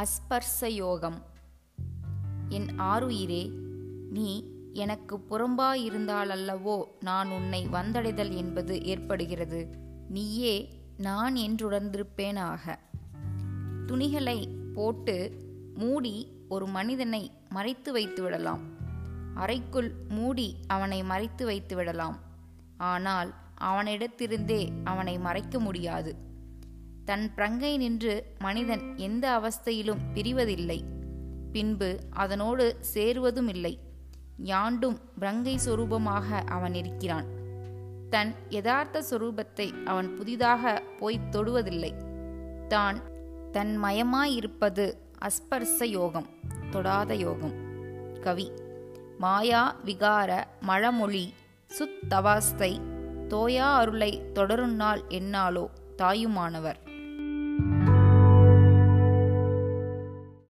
அஸ்பர்சயோகம். என் ஆருயிரே நீ எனக்கு புறம்பாயிருந்தாலல்லவோ நான் உன்னை வந்தடைதல் என்பது ஏற்படுகிறது. நீயே நான் என்றுணர்ந்திருப்பேனாக. துணிகளை போட்டு மூடி ஒரு மனிதனை மறைத்து வைத்து விடலாம். அறைக்குள் மூடி அவனை மறைத்து வைத்து விடலாம். ஆனால் அவனிடத்திருந்தே அவனை மறைக்க முடியாது. தன் பிரங்கை நின்று மனிதன் எந்த அவஸ்தையிலும் பிரிவதில்லை. பின்பு அதனோடு சேருவதும் இல்லை யாண்டும் பிரங்கை சொரூபமாக அவன் இருக்கிறான். தன் யதார்த்த சொரூபத்தை அவன் புதிதாக போய்த் தொடுவதில்லை. தான் தன் மயமாயிருப்பது அஸ்பர்ச யோகம் தொடாத யோகம். கவி மாயா விகார மழமொழி சுத்தவாஸ்தை தோயா அருளை தொடருநாள் என்னாலோ தாயுமானவர்.